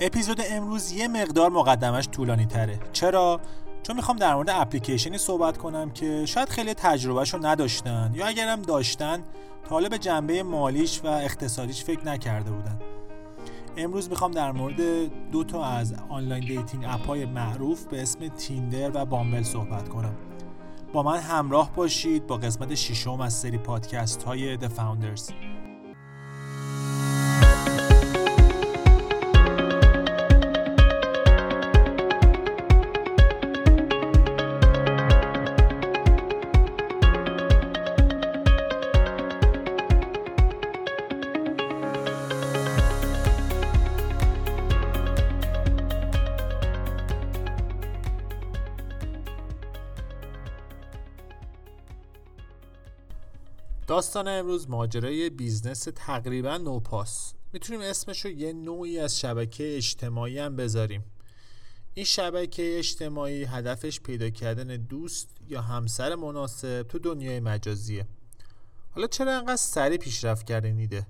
اپیزود امروز یه مقدار مقدمش طولانی تره چرا؟ چون می‌خوام در مورد اپلیکیشنی صحبت کنم که شاید خیلی تجربهش رو نداشتن یا اگرم داشتن به جنبه مالیش و اقتصادیش فکر نکرده بودن. امروز می‌خوام در مورد دو تا از online dating app های معروف به اسم Tinder و Bumble صحبت کنم. با من همراه باشید با قسمت ششم از سری پادکست های The Founders. داستان امروز ماجرای business تقریبا نوپاس می‌تونیم اسمش رو یه نوعی از شبکه اجتماعی هم بذاریم. این شبکه اجتماعی هدفش پیدا کردن دوست یا همسر مناسب تو دنیای مجازیه. حالا چرا انقدر سریع پیشرفت کرده نیده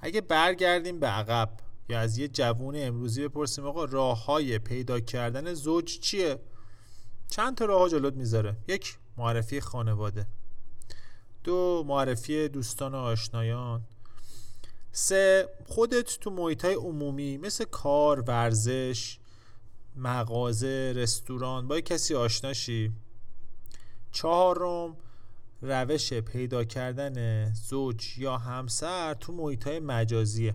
اگه برگردیم به عقب یا از یه جوون امروزی بپرسیم آقا راه های پیدا کردن زوج چیه؟ چند تا راه جلوت می‌ذاره؟ یک معرفی خانواده. دو معرفی دوستان و آشنایان. سه خودت تو محیط های عمومی مثل کار ورزش مغازه رستوران با کسی آشناشی چهارم روش پیدا کردن زوج یا همسر تو محیط های مجازیه.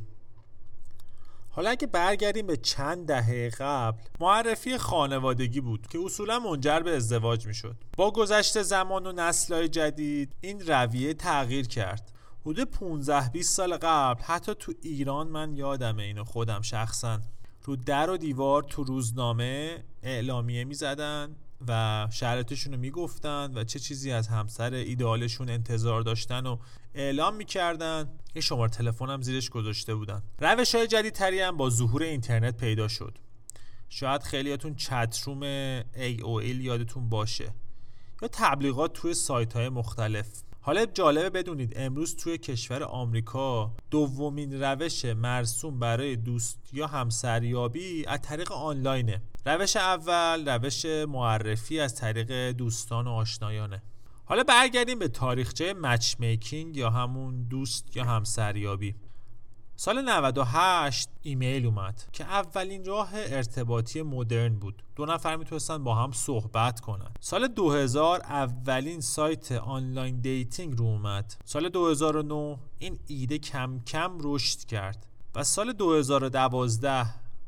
حالا اگه برگردیم به چند دهه قبل معرفی خانوادگی بود که اصولا منجر به ازدواج می‌شد. با گذشت زمان و نسلهای جدید این رویه تغییر کرد. حدود 15 20 سال قبل حتی تو ایران من یادمه اینو خودم شخصا. رو در و دیوار تو روزنامه اعلامیه می‌زدن. و شرایطشون رو می‌گفتن و چه چیزی از همسر ایدالشون انتظار داشتن و اعلام می‌کردن. یه شماره تلفنم زیرش گذاشته بودن. روش های جدیدتری هم با ظهور اینترنت پیدا شد. شاید خیلیاتون چتروم AOL یادتون باشه. یا تبلیغات توی سایت های مختلف. حالا جالبه بدونید امروز توی کشور آمریکا دومین روش مرسوم برای دوست یا همسریابی از طریق آنلاینه. روش اول روش معرفی از طریق دوستان و آشنایانه. حالا برگردیم به تاریخچه matchmaking یا همون دوست یا همسریابی. سال 98 ایمیل اومد که اولین راه ارتباطی مدرن بود. دو نفر می‌تونستن با هم صحبت کنن. سال 2000 اولین سایت online dating رو اومد. سال 2009 این ایده کم کم رشد کرد. و سال 2012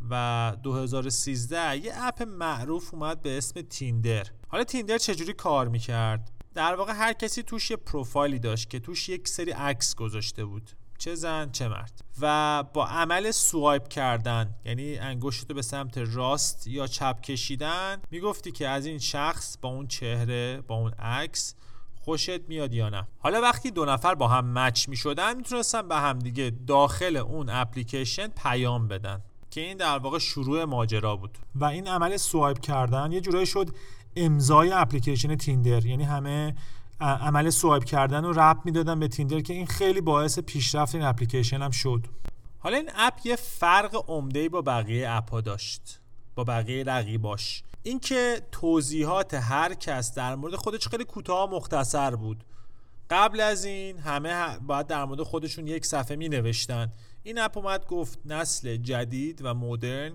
و 2013 یه اپ معروف اومد به اسم تیندر. حالا تیندر چجوری کار می‌کرد؟ در واقع هر کسی توش یه پروفایلی داشت که توش یک سری عکس گذاشته بود. چه زن چه مرد. و با عمل سوایپ کردن یعنی انگشتتو به سمت راست یا چپ کشیدن می‌گفتی که از این شخص با اون چهره با اون عکس خوشت میاد یا نه. حالا وقتی دو نفر با هم مچ می‌شدن می‌تونستن به هم دیگه داخل اون اپلیکیشن پیام بدن که این در واقع شروع ماجرا بود. و این عمل swipe کردن یه جورایی شد امضای اپلیکیشن تیندر یعنی همه عمل swipe کردن رو ربط می‌دادن به تیندر که این خیلی باعث پیشرفت این اپلیکیشن هم شد. حالا این اپ یه فرق عمده با بقیه اپ ها داشت با بقیه رقیباش. اینکه توضیحات هر کس در مورد خودش خیلی کوتاه مختصر بود. قبل از این همه باید در مورد خودشون یک صفحه می نوشتن این اپ اومد گفت نسل جدید و مدرن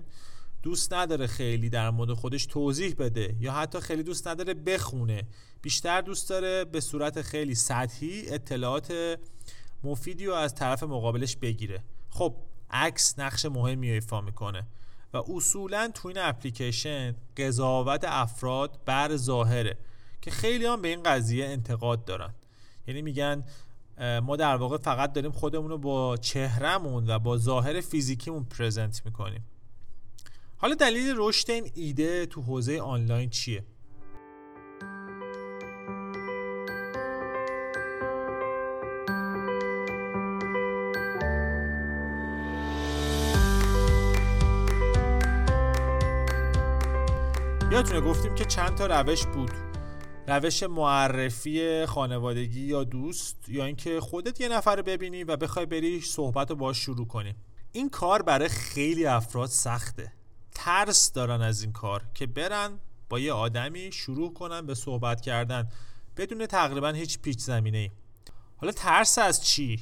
دوست نداره خیلی در مورد خودش توضیح بده یا حتی خیلی دوست نداره بخونه. بیشتر دوست داره به صورت خیلی سطحی اطلاعات مفیدی رو از طرف مقابلش بگیره. خب عکس نقش مهمی ایفا می‌کنه و اصولا تو این اپلیکیشن قضاوت افراد بر ظاهره که خیلی هم به این قضیه انتقاد دارن. یعنی میگن ما در واقع فقط داریم خودمون رو با چهرهمون و با ظاهر فیزیکیمون پرزنت می‌کنیم. حالا دلیل رشد این ایده تو حوزه آنلاین چیه؟ یادتونه گفتیم که چند تا روش بود. روش معرفی خانوادگی یا دوست یا اینکه خودت یه نفر رو ببینی و بخوای بری صحبت رو باش شروع کنی. این کار برای خیلی افراد سخته. ترس دارن از این کار که برن با یه آدمی شروع کنن به صحبت کردن بدون تقریبا هیچ پیچ زمینه ای. حالا ترس از چی؟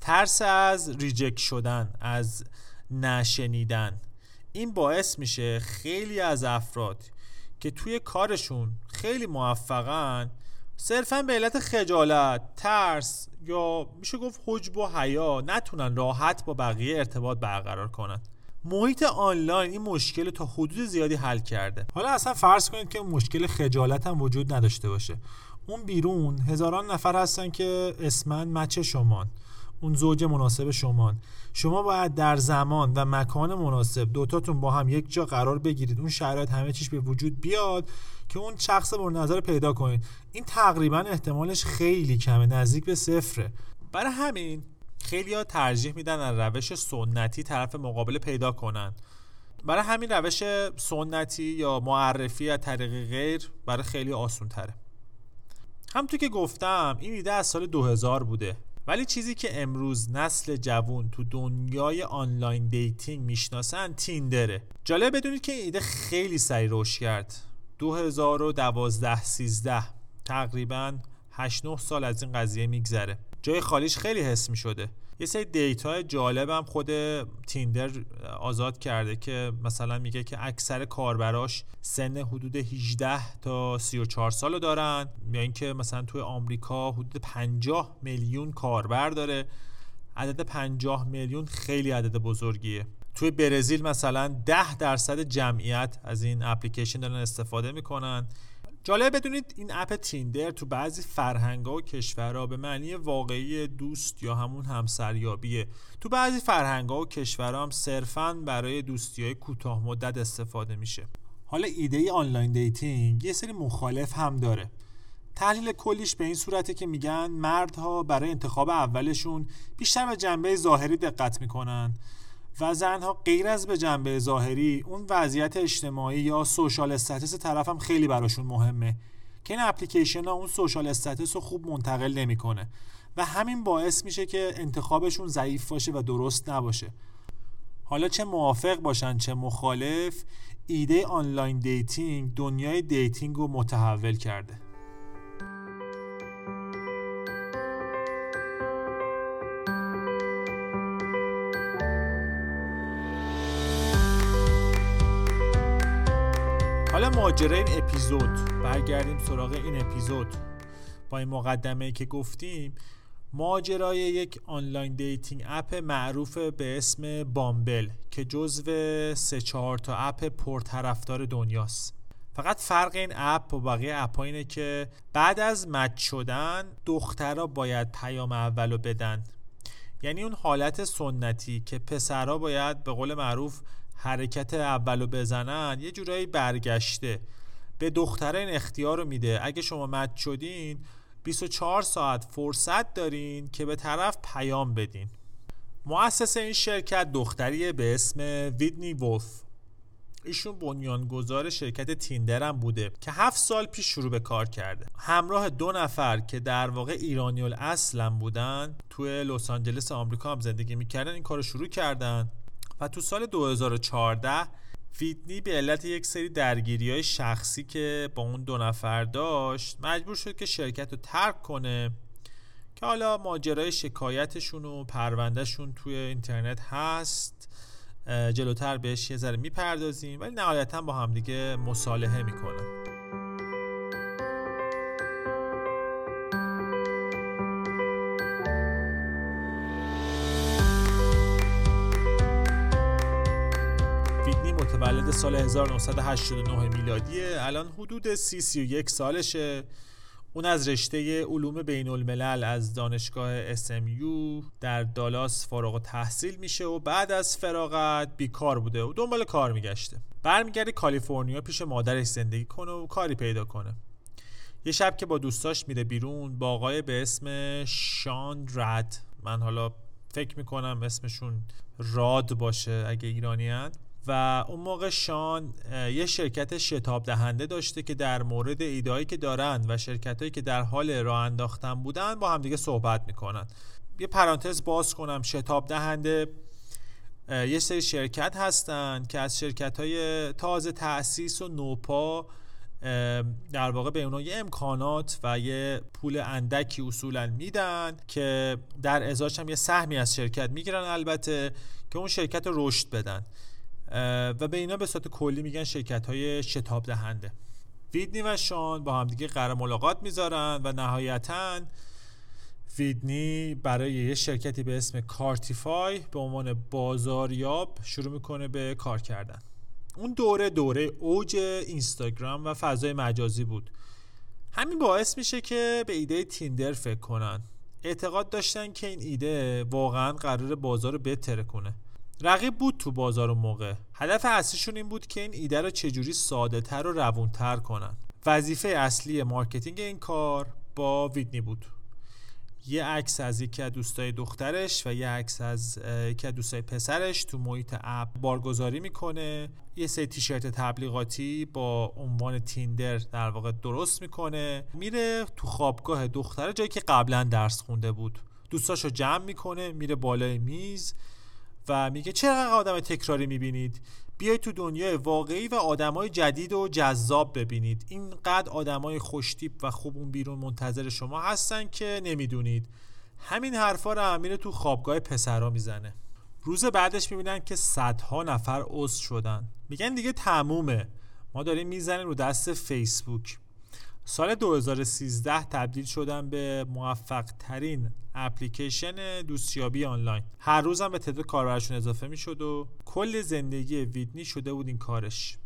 ترس از ریجکت شدن از نشنیدن. این باعث میشه خیلی از افراد که توی کارشون خیلی موفقن صرفا به علت خجالت ترس یا میشه گفت حجب و حیا نتونن راحت با بقیه ارتباط برقرار کنن. محیط آنلاین این مشکل تا حدود زیادی حل کرده. حالا اصلا فرض کنید که مشکل خجالت هم وجود نداشته باشه. اون بیرون هزاران نفر هستن که اسمن مچ شمان اون زوج مناسب شما شما باید در زمان و مکان مناسب دوتاتون با هم یک جا قرار بگیرید. اون شرایط همه چیش به وجود بیاد که اون شخص مورد نظر پیدا کنید. این تقریبا احتمالش خیلی کمه نزدیک به صفره. برای همین خیلی ها ترجیح میدن از روش سنتی طرف مقابل پیدا کنن. برای همین روش سنتی یا معرفی از طریق غیر برای خیلی آسون تره همونطور که گفتم این ایده از سال 2000 بوده. ولی چیزی که امروز نسل جوون تو دنیای online dating می‌شناسن تیندره. جالب بدونید که این ایده خیلی سریع رشد کرد. 2012 13 تقریبا 8 9 سال از این قضیه میگذره. جای خالیش خیلی حس می شده یه سری دیتا جالبم خود تیندر آزاد کرده که مثلا میگه که اکثر کاربراش سن حدود 18 تا 34 سال دارن یا اینکه مثلا توی آمریکا حدود 50 میلیون کاربر داره. عدد 50 میلیون خیلی عدد بزرگیه. توی برزیل مثلا 10 درصد جمعیت از این اپلیکیشن دارن استفاده می‌کنن. جالب بدونید این اپ تیندر تو بعضی فرهنگا و کشورها به معنی واقعی دوست یا همون همسریابیه. تو بعضی فرهنگا و کشورها هم صرفا برای دوستی های کوتاه مدت استفاده میشه. حالا ایده online dating یه سری مخالف هم داره. تحلیل کلیش به این صورته که میگن مردها برای انتخاب اولشون بیشتر به جنبه ظاهری دقت می‌کنن. و زنها غیر از به جنبه ظاهری اون وضعیت اجتماعی یا social status طرف هم خیلی براشون مهمه که این اپلیکیشن ها اون social status رو خوب منتقل نمی‌کنه و همین باعث میشه که انتخابشون ضعیف باشه و درست نباشه. حالا چه موافق باشن چه مخالف ایده online dating دنیای dating رو متحول کرده. ماجرای این اپیزود. برگردیم سراغ این اپیزود. با این مقدمه که گفتیم ماجرای یک online dating app معروف به اسم بامبل که جزو سه چهار تا اپ پرطرفدار دنیاست. فقط فرق این اپ با بقیه اپ اینه که بعد از match شدن دخترها باید پیام اولو بدن. یعنی اون حالت سنتی که پسرها باید به قول معروف حرکت اولو بزنن یه جورایی برگشته. به دختره این اختیار رو میده. اگه شما مد شدین 24 ساعت فرصت دارین که به طرف پیام بدین. مؤسس این شرکت دختریه به اسم ویدنی وولف. ایشون بنیانگذار شرکت تیندر هم بوده که هفت سال پیش شروع به کار کرده. همراه دو نفر که در واقع ایرانیول اصلا بودن توی لس آنجلس آمریکا هم زندگی می‌کردن این کار رو شروع کردن. و تو سال 2014 فیدنی به علت یک سری درگیری های شخصی که با اون دو نفر داشت مجبور شد که شرکت رو ترک کنه که حالا ماجرای شکایتشون و پروندهشون توی اینترنت هست. جلوتر بهش یه ذره می‌پردازیم ولی نهایتا با همدیگه مصالحه می‌کنن متولد سال 1989 میلادیه الان حدود 30 31 سالشه. اون از رشته علوم بین الملل از دانشگاه SMU در دالاس فارغ تحصیل میشه و بعد از فراغت بیکار بوده و دنبال کار میگشته. برمیگرده کالیفرنیا پیش مادرش زندگی کنه و کاری پیدا کنه. یه شب که با دوستاش میره بیرون با آقای به اسم شان رد من حالا فکر می‌کنم اسمشون راد باشه اگه ایرانی هن. و اون موقع شان یه شرکت شتاب دهنده داشته که در مورد ایدهایی که دارن و شرکت هایی که در حال راه انداختن بودن با همدیگه صحبت می‌کنن. یه پرانتز باز کنم. شتاب دهنده یه سری شرکت هستن که از شرکت های تازه تأسیس و نوپا در واقع به اونها یه امکانات و یه پول اندکی اصولا میدن که در ازاش هم یه سهمی از شرکت می‌گیرن البته که اون شرکت رو رشد بدن. و به اینا به صورت کلی میگن شرکت های شتاب دهنده. ویدنی و شان با همدیگه قرار ملاقات می‌ذارن و نهایتا ویدنی برای یه شرکتی به اسم کارتیفای به عنوان بازاریاب شروع می‌کنه به کار کردن. اون دوره دوره اوج اینستاگرام و فضای مجازی بود. همین باعث میشه که به ایده تیندر فکر کنن. اعتقاد داشتن که این ایده واقعا قراره بازار رو بترکونه. رقیب بود تو بازار اون موقع. هدف اصلیشون این بود که این ایده رو چجوری ساده تر و روونتر کنن. وظیفه اصلی مارکتینگ این کار با ویدنی بود. یه عکس از یکی از دوستای دخترش و یه عکس از یکی از دوستای پسرش تو محیط اپ بارگذاری می‌کنه. یه سری تیشرت تبلیغاتی با عنوان تیندر در واقع درست می‌کنه. میره تو خوابگاه دخترا جایی که قبلا درس خونده بود. دوستاشو جمع می‌کنه میره بالای میز. و میگه چقدر آدم تکراری می‌بینید؟ بیاید تو دنیای واقعی و آدمای جدید و جذاب ببینید. اینقدر آدمای خوشتیپ و خوب اون بیرون منتظر شما هستن که نمی‌دونید. همین حرفا رو امیر تو خوابگاه پسرا می‌زنه. روز بعدش می‌بینن که صدها نفر عضو شدن. میگن دیگه تمومه. ما داریم می‌زنیم رو دست فیسبوک. سال 2013 تبدیل شدن به موفق ترین اپلیکیشن دوستیابی آنلاین. هر روز هم به تعداد کاربرشون اضافه می‌شد و کل زندگی ویدنی شده بود این کارش.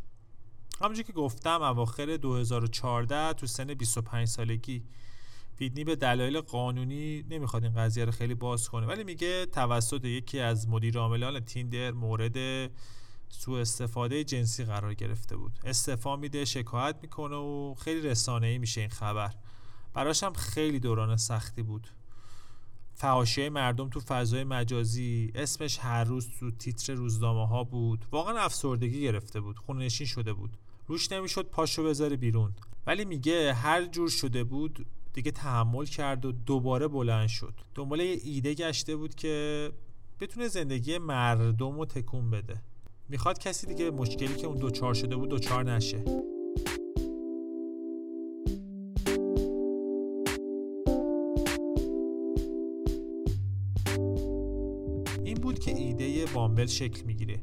همونجور که گفتم اواخر 2014 تو سن 25 سالگی ویدنی به دلایل قانونی نمی‌خواد این قضیه رو خیلی باز کنه. ولی میگه توسط یکی از مدیر عاملان تیندر مورد سوء استفاده جنسی قرار گرفته بود. استفا میده شکایت می‌کنه و خیلی رسانه ای میشه این خبر. براش هم خیلی دوران سختی بود. فحاشی مردم تو فضای مجازی اسمش هر روز تو تیتر روزنامه ها بود. واقعا افسردگی گرفته بود خونشین شده بود. روش نمی‌شد پاشو بذاره بیرون. ولی میگه هر جور شده بود دیگه تحمل کرد و دوباره بلند شد. دنبال یه ایده گشته بود که بتونه زندگی مردم رو تکون بده. می‌خواد کسی دیگه مشکلی که اون دوچار شده بود دوچار نشه. این بود که ایده بامبل شکل می‌گیره.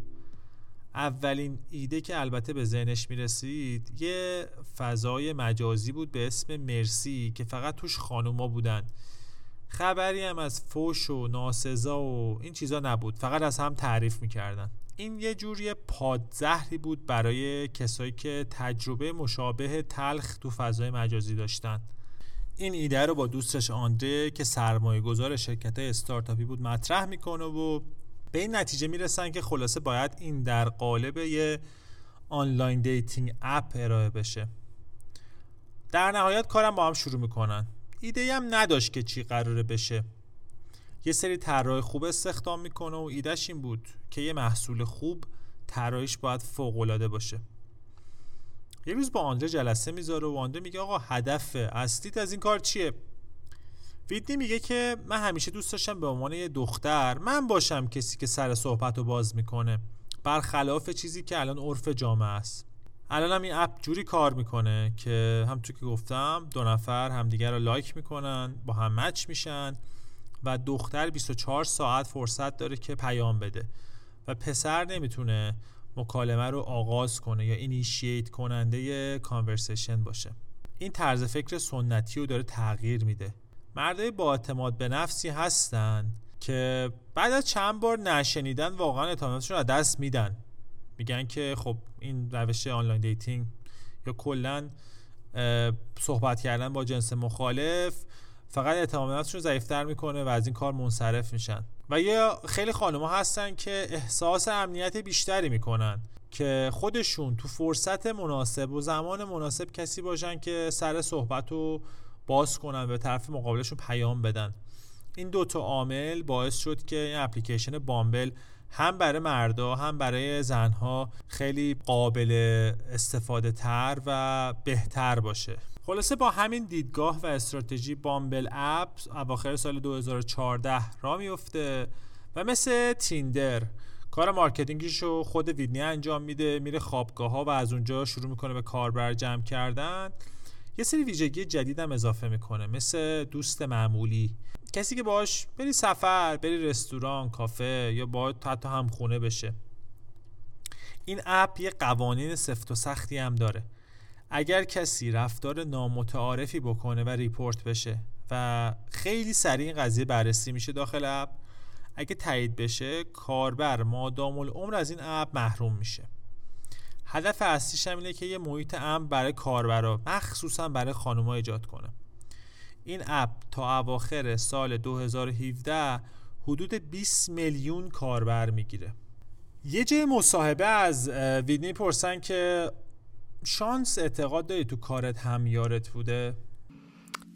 اولین ایده که البته به ذهنش می‌رسید یه فضای مجازی بود به اسم مرسی که فقط توش خانوما بودن. خبری هم از فوش و ناسزا و این چیزا نبود. فقط از هم تعریف می‌کردن. این یه جوری پادزهری بود برای کسایی که تجربه مشابه تلخ تو فضای مجازی داشتن. این ایده رو با دوستش آندره که سرمایه گذار شرکت استارتاپی بود مطرح می‌کنه و به این نتیجه می‌رسن که خلاصه باید این در قالب یه online dating app ارائه بشه. در نهایت کارم با هم شروع می‌کنن. ایده هم نداشت که چی قراره بشه. یه سری طراح خوب استخدام می‌کنه و ایدهش این بود که یه محصول خوب طراحیش باید فوق العاده باشه. یه روز با آندره جلسه می‌ذاره و آندره میگه آقا هدف اصلیت از این کار چیه؟ ویدنی میگه که من همیشه دوست داشتم به عنوان یه دختر من باشم کسی که سر صحبت رو باز می‌کنه برخلاف چیزی که الان عرف جامعه است. الان هم این اپ جوری کار می‌کنه که همونطور که گفتم دو نفر همدیگر رو لایک می‌کنن با هم match میشن و دختر 24 ساعت فرصت داره که پیام بده و پسر نمی‌تونه مکالمه رو آغاز کنه یا initiate کننده conversation باشه. این طرز فکر سنتی رو داره تغییر میده. مردای با اعتماد به نفسی هستن که بعد از چند بار نه شنیدن واقعا اعتمادشون رو از دست میدن. میگن که خب این روش online dating یا کلا صحبت کردن با جنس مخالف فقط اعتماد رو ضعیفتر می‌کنه و از این کار منصرف میشن. و یه خیلی خانمها هستن که احساس امنیت بیشتری می‌کنن که خودشون تو فرصت مناسب و زمان مناسب کسی باشن که سر صحبت رو باز کنن به طرف مقابلشون پیام بدن. این دوتا عامل باعث شد که این اپلیکیشن بامبل هم برای مردا هم برای زنها خیلی قابل استفاده تر و بهتر باشه. خلاصه با همین دیدگاه و استراتژی بامبل اپ اواخر سال 2014 را میفته و مثل تیندر کار مارکتینگیش رو خود ویدنی انجام میده میره خوابگاه ها و از اونجا شروع می‌کنه به کاربر جمع کردن. یه سری ویژگی جدیدم اضافه می‌کنه مثل دوست معمولی. کسی که باش بری سفر بری رستوران کافه یا با حتی هم خونه بشه. این اپ یه قوانین سفت و سختی هم داره. اگر کسی رفتار نامتعارفی بکنه و report بشه و خیلی سریع این قضیه بررسی میشه داخل اپ اگه تایید بشه کاربر مادام العمر از این اپ محروم میشه. هدف اصلیش هم اینه که یه محیط امن برای کاربرا مخصوصا برای خانوما ایجاد کنه. این اپ تا اواخر سال 2017 حدود 20 میلیون کاربر می‌گیره یه جای مصاحبه از ویدنی پرسن که شانس اعتقاد داری تو کارت هم یارت بوده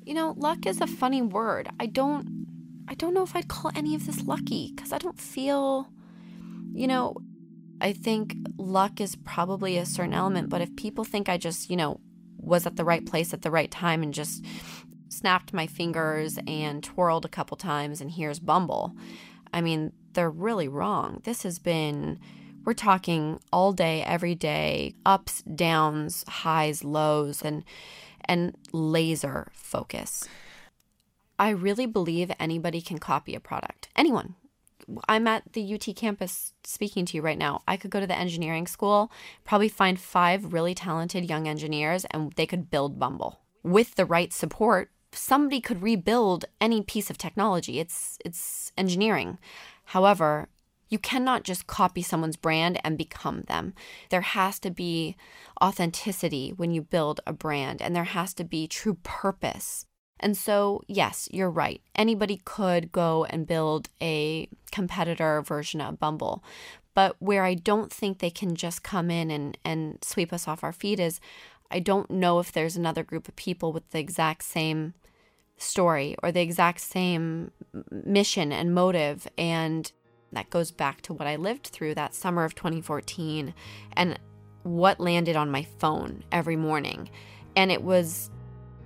You know, luck is a funny word. I don't I don't know if I'd call any of this lucky cuz I don't feel you know, I think luck is probably a certain element, but if people think I just, you know, was at the right place at the right time and just snapped my fingers and twirled a couple times and here's Bumble. I mean, they're really wrong. This has been we're talking all day every day, ups, downs, highs, lows and and laser focus. I really believe anybody can copy a product. Anyone. I'm at the UT campus speaking to you right now. I could go to the engineering school, probably find five really talented young engineers, and they could build Bumble. With the right support, somebody could rebuild any piece of technology. It's it's engineering. However, you cannot just copy someone's brand and become them. There has to be authenticity when you build a brand, and there has to be true purpose. And so, yes, you're right. Anybody could go and build a competitor version of Bumble. But where I don't think they can just come in and, and sweep us off our feet is I don't know if there's another group of people with the exact same story or the exact same mission and motive. And that goes back to what I lived through that summer of 2014 and what landed on my phone every morning. And it was,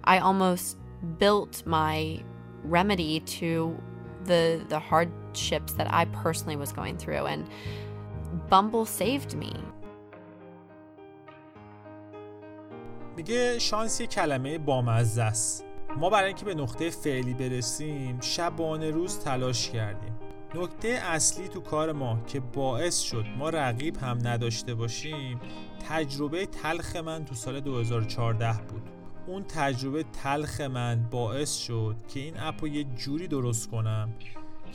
I almost built my remedy to the the hardships that I personally was going through and Bumble saved me. میگه شانس یه کلمه بامزه است ما برای اینکه به نقطه فعلی برسیم شبانه روز تلاش کردیم. نکته اصلی تو کار ما که باعث شد ما رقیب هم نداشته باشیم تجربه تلخ من تو سال 2014 بود. اون تجربه تلخ من باعث شد که این اپ رو یه جوری درست کنم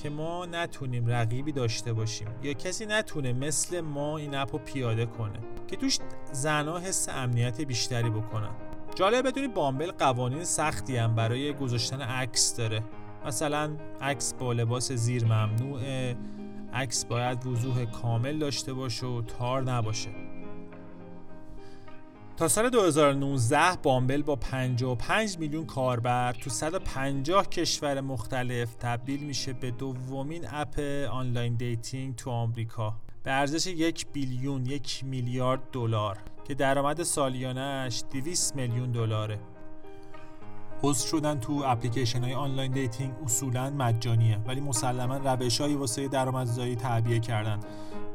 که ما نتونیم رقیبی داشته باشیم. یا کسی نتونه مثل ما این اپ پیاده کنه. که توش زنها حس امنیت بیشتری بکنن. جالب بدونی بامبل قوانین سختی هم برای گذاشتن عکس داره. مثلا عکس با لباس زیر ممنوعه عکس باید وضوح کامل داشته باشه و تار نباشه. تا سال 2019 بامبل با 55 میلیون کاربر تو 150 کشور مختلف تبدیل میشه به دومین اپ online dating تو آمریکا. به ارزش یک billion یک میلیارد دلار. که درآمد سالیانش 200 میلیون دلاره. عضو شدن تو اپلیکیشن های online dating اصولا مجانیه ولی مسلما روش واسه درآمدزایی تعبیه کردن.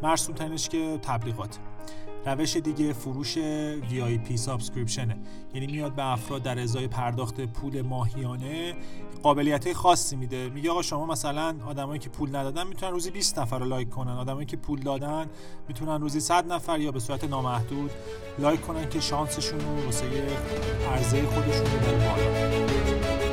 مرسوم ترینش که تبلیغات. روش دیگه فروش VIP subscription ه یعنی میاد به افراد در ازای پرداخت پول ماهیانه قابلیت خاصی میده. میگه آقا شما مثلا آدمایی که پول ندادن می‌تونن روزی 20 نفر رو لایک کنن. آدمایی که پول دادن می‌تونن روزی 100 نفر یا به صورت نامحدود لایک کنن که شانسشون رو واسه عرضه خودشون رو بالا